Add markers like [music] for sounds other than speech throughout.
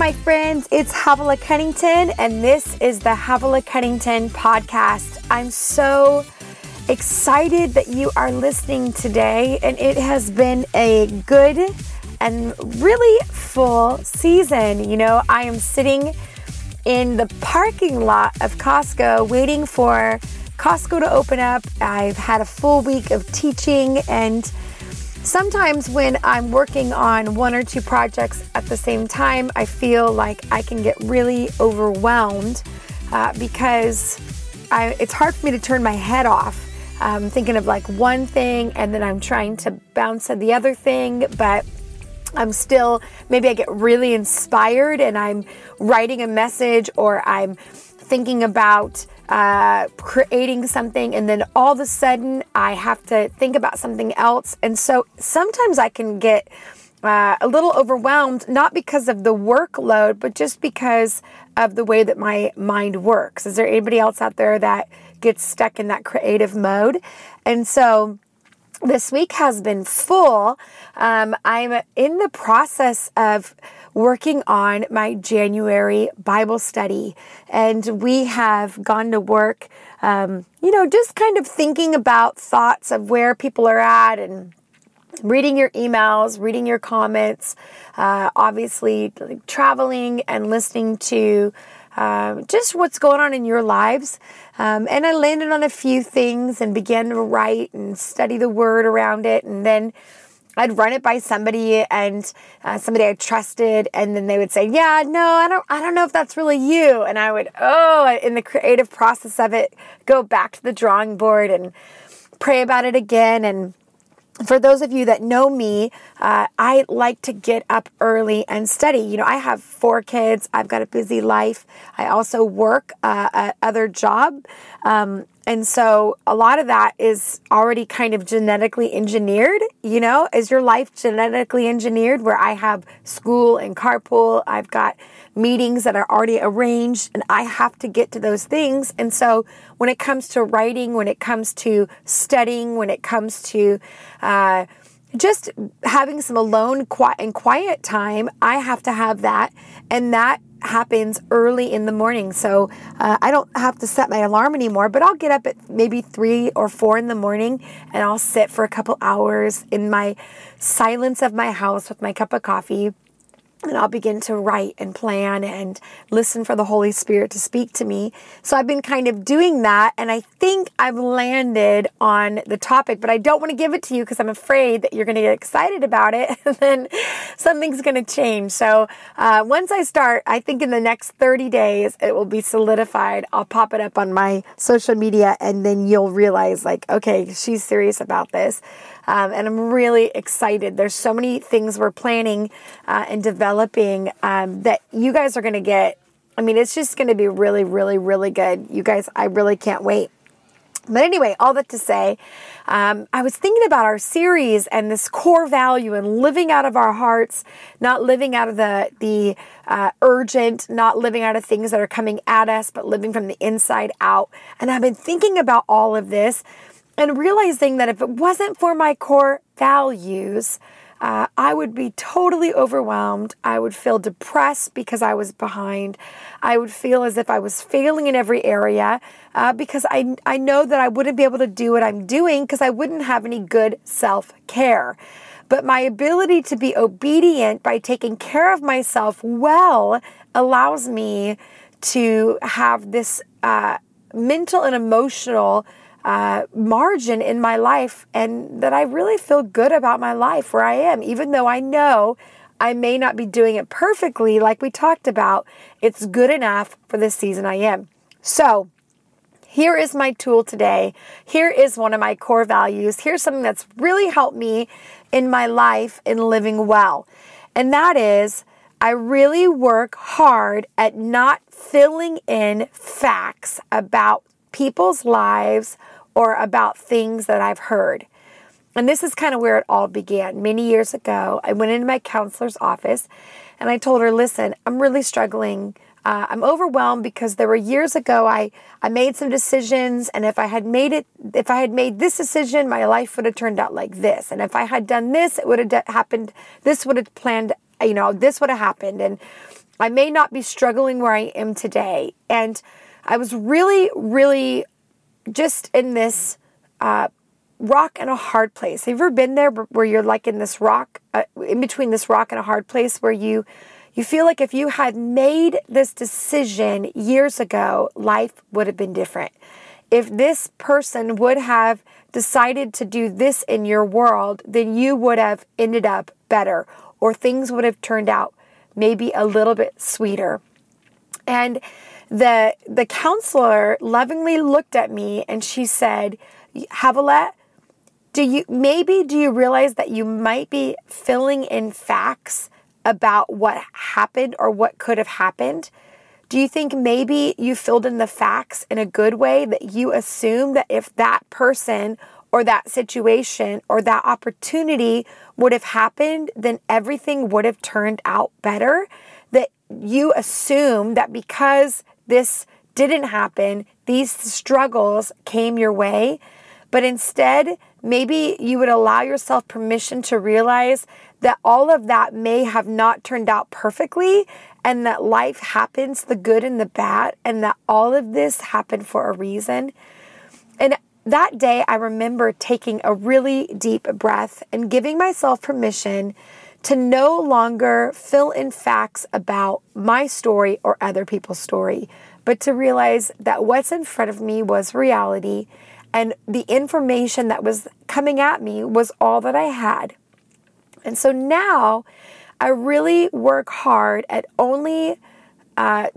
my friends. It's Havilah Cunnington, and this is the Havilah Cunnington podcast. I'm so excited that you are listening today, and it has been a good and really full season. You know, I am sitting in the parking lot of Costco waiting for Costco to open up. I've had a full week of teaching and Sometimes when I'm working on one or two projects at the same time, I feel like I can get really overwhelmed uh, because I, it's hard for me to turn my head off. I'm thinking of like one thing and then I'm trying to bounce to the other thing, but I'm still, maybe I get really inspired and I'm writing a message or I'm thinking about uh, creating something, and then all of a sudden I have to think about something else. And so sometimes I can get uh, a little overwhelmed, not because of the workload, but just because of the way that my mind works. Is there anybody else out there that gets stuck in that creative mode? And so, this week has been full. Um, I'm in the process of working on my January Bible study. And we have gone to work, um, you know, just kind of thinking about thoughts of where people are at and reading your emails, reading your comments, uh, obviously like, traveling and listening to uh, just what's going on in your lives. Um, and I landed on a few things and began to write and study the word around it. And then I'd run it by somebody and uh, somebody I trusted, and then they would say, "Yeah, no, I don't, I don't know if that's really you." And I would, oh, in the creative process of it, go back to the drawing board and pray about it again. And for those of you that know me, uh, I like to get up early and study. You know, I have four kids. I've got a busy life. I also work uh, other job. Um, and so a lot of that is already kind of genetically engineered, you know, is your life genetically engineered where I have school and carpool, I've got meetings that are already arranged and I have to get to those things. And so when it comes to writing, when it comes to studying, when it comes to uh, just having some alone quiet and quiet time, I have to have that. And that happens early in the morning. So uh, I don't have to set my alarm anymore, but I'll get up at maybe three or four in the morning and I'll sit for a couple hours in my silence of my house with my cup of coffee and I'll begin to write and plan and listen for the Holy Spirit to speak to me. So I've been kind of doing that, and I think I've landed on the topic, but I don't want to give it to you because I'm afraid that you're going to get excited about it [laughs] and then something's going to change. So uh, once I start, I think in the next 30 days, it will be solidified. I'll pop it up on my social media, and then you'll realize, like, okay, she's serious about this. Um, and I'm really excited. There's so many things we're planning uh, and developing um, that you guys are going to get. I mean, it's just going to be really, really, really good. You guys, I really can't wait. But anyway, all that to say, um, I was thinking about our series and this core value and living out of our hearts, not living out of the the uh, urgent, not living out of things that are coming at us, but living from the inside out. And I've been thinking about all of this and realizing that if it wasn't for my core values, uh, I would be totally overwhelmed. I would feel depressed because I was behind. I would feel as if I was failing in every area uh, because I, I know that I wouldn't be able to do what I'm doing because I wouldn't have any good self care. But my ability to be obedient by taking care of myself well allows me to have this uh, mental and emotional uh, margin in my life and that I really feel good about my life where I am, even though I know I may not be doing it perfectly, like we talked about. It's good enough for the season I am. So, here is my tool today. Here is one of my core values. Here's something that's really helped me in my life in living well. And that is, I really work hard at not filling in facts about people's lives or about things that I've heard. And this is kind of where it all began. Many years ago, I went into my counselor's office and I told her, listen, I'm really struggling. Uh, I'm overwhelmed because there were years ago I, I made some decisions and if I had made it if I had made this decision my life would have turned out like this and if I had done this it would have happened this would have planned you know this would have happened and I may not be struggling where I am today. And I was really, really just in this uh, rock and a hard place. Have you ever been there where you're like in this rock, uh, in between this rock and a hard place where you you feel like if you had made this decision years ago, life would have been different. If this person would have decided to do this in your world, then you would have ended up better or things would have turned out maybe a little bit sweeter. And the the counselor lovingly looked at me and she said, Havilah, do you maybe do you realize that you might be filling in facts about what happened or what could have happened? Do you think maybe you filled in the facts in a good way that you assume that if that person or that situation or that opportunity would have happened, then everything would have turned out better? That you assume that because this didn't happen, these struggles came your way, but instead, maybe you would allow yourself permission to realize that all of that may have not turned out perfectly and that life happens, the good and the bad, and that all of this happened for a reason. And that day, I remember taking a really deep breath and giving myself permission to no longer fill in facts about my story or other people's story, but to realize that what's in front of me was reality and the information that was coming at me was all that I had. And so now I really work hard at only uh,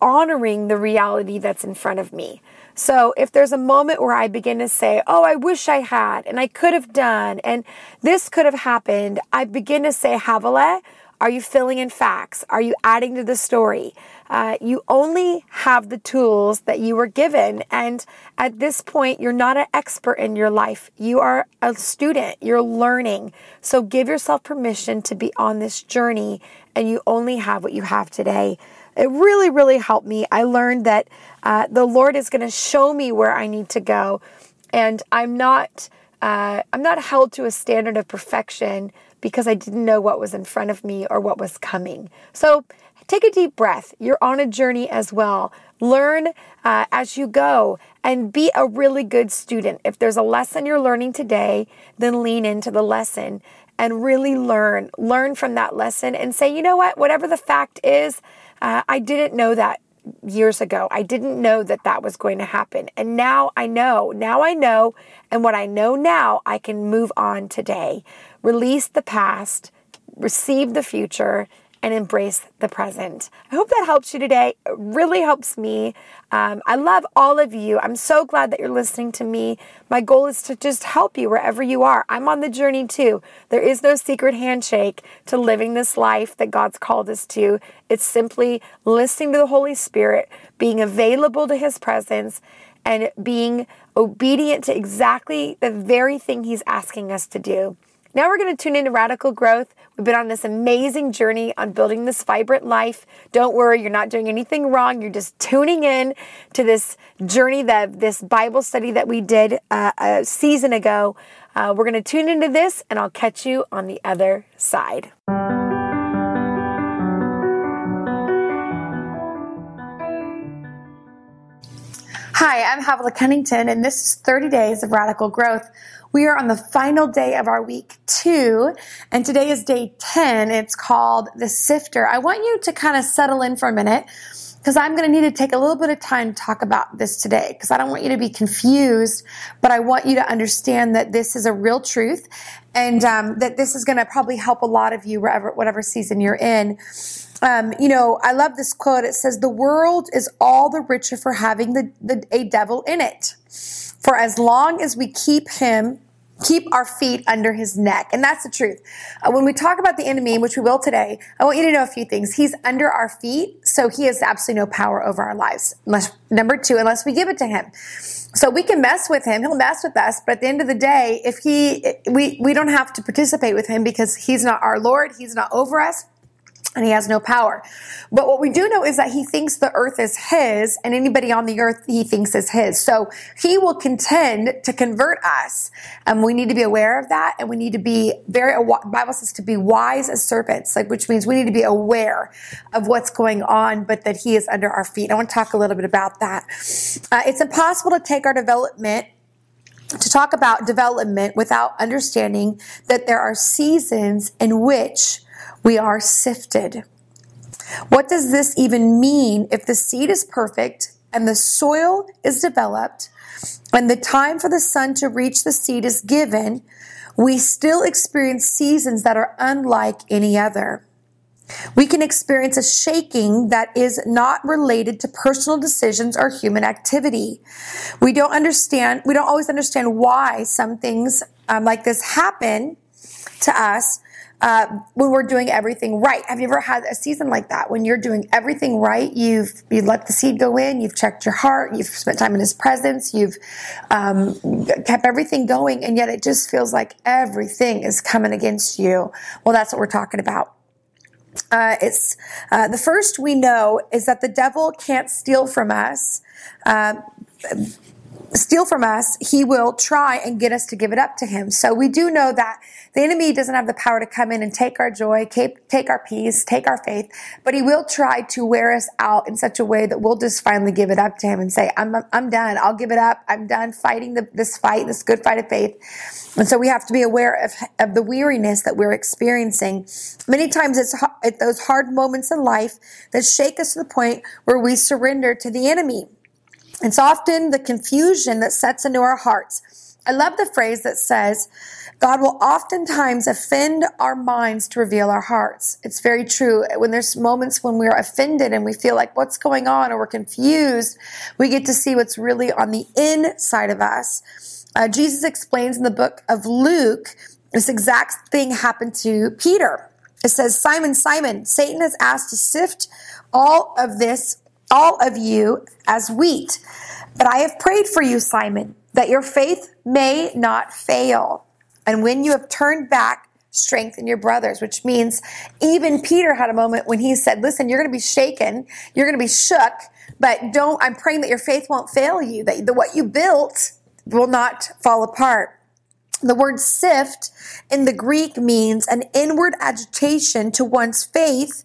honoring the reality that's in front of me. So if there's a moment where I begin to say, Oh, I wish I had, and I could have done, and this could have happened, I begin to say, Havilah, are you filling in facts? Are you adding to the story? Uh, you only have the tools that you were given. And at this point, you're not an expert in your life. You are a student, you're learning. So give yourself permission to be on this journey, and you only have what you have today. It really, really helped me. I learned that uh, the Lord is going to show me where I need to go, and I'm not. Uh, I'm not held to a standard of perfection because I didn't know what was in front of me or what was coming. So take a deep breath. You're on a journey as well. Learn uh, as you go and be a really good student. If there's a lesson you're learning today, then lean into the lesson and really learn. Learn from that lesson and say, you know what, whatever the fact is, uh, I didn't know that years ago. I didn't know that that was going to happen. And now I know. Now I know. And what I know now, I can move on today. Release the past, receive the future, and embrace the present. I hope that helps you today. It really helps me. Um, I love all of you. I'm so glad that you're listening to me. My goal is to just help you wherever you are. I'm on the journey too. There is no secret handshake to living this life that God's called us to. It's simply listening to the Holy Spirit, being available to His presence, and being obedient to exactly the very thing He's asking us to do. Now we're going to tune into radical growth. We've been on this amazing journey on building this vibrant life. Don't worry, you're not doing anything wrong. You're just tuning in to this journey that this Bible study that we did uh, a season ago. Uh, we're going to tune into this, and I'll catch you on the other side. Hi, I'm Havilah Cunnington, and this is 30 Days of Radical Growth. We are on the final day of our week two, and today is day 10. It's called The Sifter. I want you to kind of settle in for a minute because I'm going to need to take a little bit of time to talk about this today because I don't want you to be confused, but I want you to understand that this is a real truth and um, that this is going to probably help a lot of you wherever, whatever season you're in. Um, you know, I love this quote. It says, The world is all the richer for having the, the, a devil in it. For as long as we keep him keep our feet under his neck. And that's the truth. Uh, when we talk about the enemy, which we will today, I want you to know a few things. He's under our feet, so he has absolutely no power over our lives. Unless, number two, unless we give it to him. So we can mess with him. He'll mess with us. But at the end of the day, if he, we, we don't have to participate with him because he's not our Lord. He's not over us. And he has no power. But what we do know is that he thinks the earth is his, and anybody on the earth he thinks is his. So he will contend to convert us. And we need to be aware of that, and we need to be very, Bible says to be wise as serpents, like, which means we need to be aware of what's going on, but that he is under our feet. I want to talk a little bit about that. Uh, it's impossible to take our development to talk about development without understanding that there are seasons in which we are sifted. What does this even mean if the seed is perfect and the soil is developed and the time for the sun to reach the seed is given? We still experience seasons that are unlike any other. We can experience a shaking that is not related to personal decisions or human activity. We don't understand, we don't always understand why some things um, like this happen to us uh, when we're doing everything right. Have you ever had a season like that when you're doing everything right? You've you let the seed go in, you've checked your heart, you've spent time in His presence, you've um, kept everything going, and yet it just feels like everything is coming against you. Well, that's what we're talking about. Uh, it's uh, the first we know is that the devil can't steal from us. Steal from us, he will try and get us to give it up to him. So we do know that the enemy doesn't have the power to come in and take our joy, take our peace, take our faith, but he will try to wear us out in such a way that we'll just finally give it up to him and say, I'm, I'm done. I'll give it up. I'm done fighting the, this fight, this good fight of faith. And so we have to be aware of, of the weariness that we're experiencing. Many times it's at those hard moments in life that shake us to the point where we surrender to the enemy. It's often the confusion that sets into our hearts. I love the phrase that says, God will oftentimes offend our minds to reveal our hearts. It's very true. When there's moments when we're offended and we feel like what's going on or we're confused, we get to see what's really on the inside of us. Uh, Jesus explains in the book of Luke, this exact thing happened to Peter. It says, Simon, Simon, Satan has asked to sift all of this all of you as wheat. But I have prayed for you, Simon, that your faith may not fail. And when you have turned back, strengthen your brothers, which means even Peter had a moment when he said, Listen, you're going to be shaken, you're going to be shook, but don't, I'm praying that your faith won't fail you, that the, what you built will not fall apart. The word sift in the Greek means an inward agitation to one's faith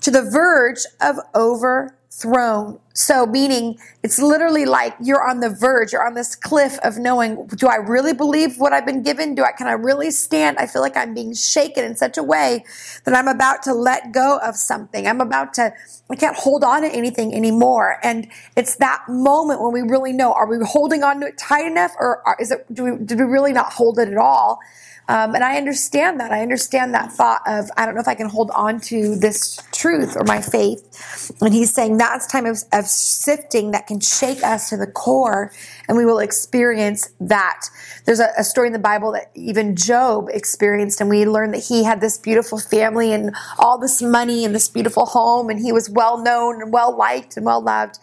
to the verge of over throne. So, meaning it's literally like you're on the verge, you're on this cliff of knowing, do I really believe what I've been given? Do I, can I really stand? I feel like I'm being shaken in such a way that I'm about to let go of something. I'm about to, I can't hold on to anything anymore. And it's that moment when we really know, are we holding on to it tight enough or is it, do we, did we really not hold it at all? Um, and I understand that. I understand that thought of, I don't know if I can hold on to this truth or my faith. And he's saying that's time of, of sifting that can shake us to the core and we will experience that. There's a, a story in the Bible that even Job experienced and we learned that he had this beautiful family and all this money and this beautiful home and he was well known and well liked and well loved.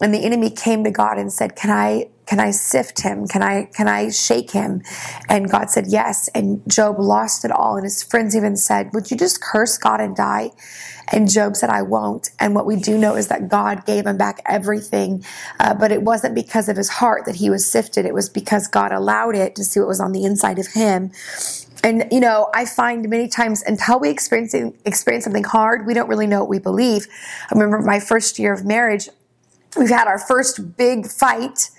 And the enemy came to God and said, can I can I sift him? Can I, can I shake him? And God said yes. And Job lost it all. And his friends even said, would you just curse God and die? And Job said, I won't. And what we do know is that God gave him back everything. Uh, but it wasn't because of his heart that he was sifted. It was because God allowed it to see what was on the inside of him. And you know, I find many times until we experience experience something hard, we don't really know what we believe. I remember my first year of marriage. We've had our first big fight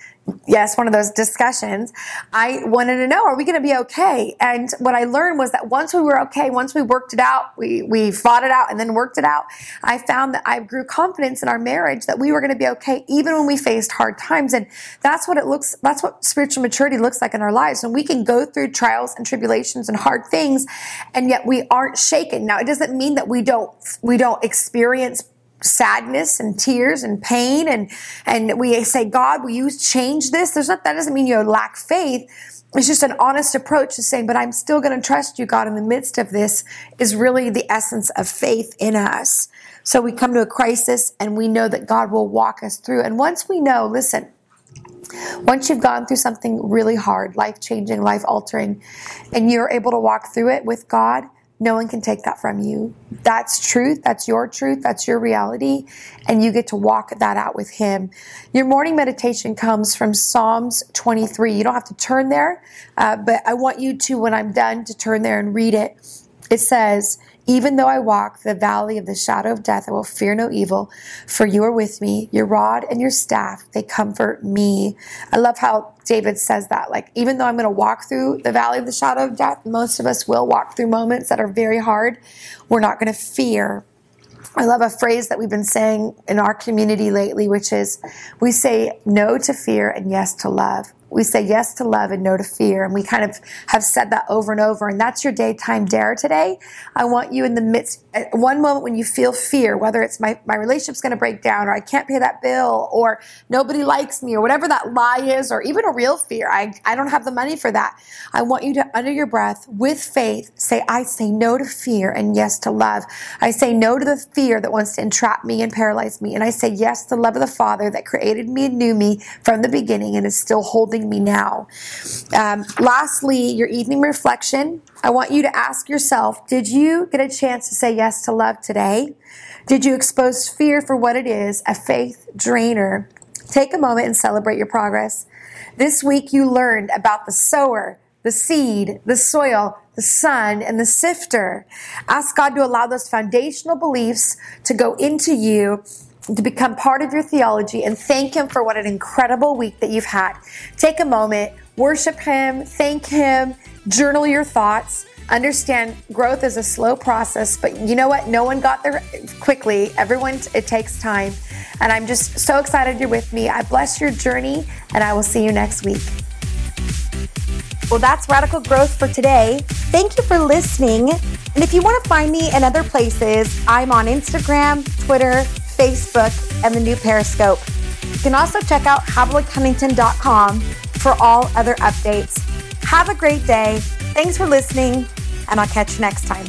yes, one of those discussions, I wanted to know, are we going to be okay? And what I learned was that once we were okay, once we worked it out, we, we fought it out and then worked it out, I found that I grew confidence in our marriage that we were going to be okay even when we faced hard times. And that's what it looks, that's what spiritual maturity looks like in our lives. And we can go through trials and tribulations and hard things, and yet we aren't shaken. Now, it doesn't mean that we don't, we don't experience sadness and tears and pain. And and we say god will you change this? There's not that doesn't mean you lack faith. It's just an honest approach to saying but i'm still going to trust you god in the midst of this is really the essence of faith in us. So we come to a crisis and we know that god will walk us through. And once we know listen once you've gone through something really hard life changing life altering and you're able to walk through it with god no one can take that from you. That's truth. That's your truth. That's your reality. And you get to walk that out with Him. Your morning meditation comes from Psalms 23. You don't have to turn there, uh, but I want you to, when I'm done, to turn there and read it. It says, even though I walk the valley of the shadow of death, I will fear no evil, for you are with me. Your rod and your staff, they comfort me. I love how David says that. Like, even though I'm going to walk through the valley of the shadow of death, most of us will walk through moments that are very hard. We're not going to fear. I love a phrase that we've been saying in our community lately, which is we say no to fear and yes to love we say yes to love and no to fear. And we kind of have said that over and over. And that's your daytime dare today. I want you in the midst, one moment when you feel fear, whether it's my, my relationship's going to break down or I can't pay that bill or nobody likes me or whatever that lie is, or even a real fear. I, I don't have the money for that. I want you to, under your breath, with faith, say, I say no to fear and yes to love. I say no to the fear that wants to entrap me and paralyze me. And I say yes to the love of the Father that created me and knew me from the beginning and is still holding me now. Um, lastly, your evening reflection. I want you to ask yourself Did you get a chance to say yes to love today? Did you expose fear for what it is, a faith drainer? Take a moment and celebrate your progress. This week, you learned about the sower, the seed, the soil, the sun, and the sifter. Ask God to allow those foundational beliefs to go into you to become part of your theology and thank Him for what an incredible week that you've had. Take a moment, worship Him, thank Him, journal your thoughts. Understand growth is a slow process, but you know what? No one got there quickly. Everyone, it takes time. And I'm just so excited you're with me. I bless your journey, and I will see you next week. Well, that's Radical Growth for today. Thank you for listening. And if you want to find me in other places, I'm on Instagram, Twitter, Facebook, and the new Periscope. You can also check out HavilahCunnington.com for all other updates. Have a great day. Thanks for listening, and I'll catch you next time.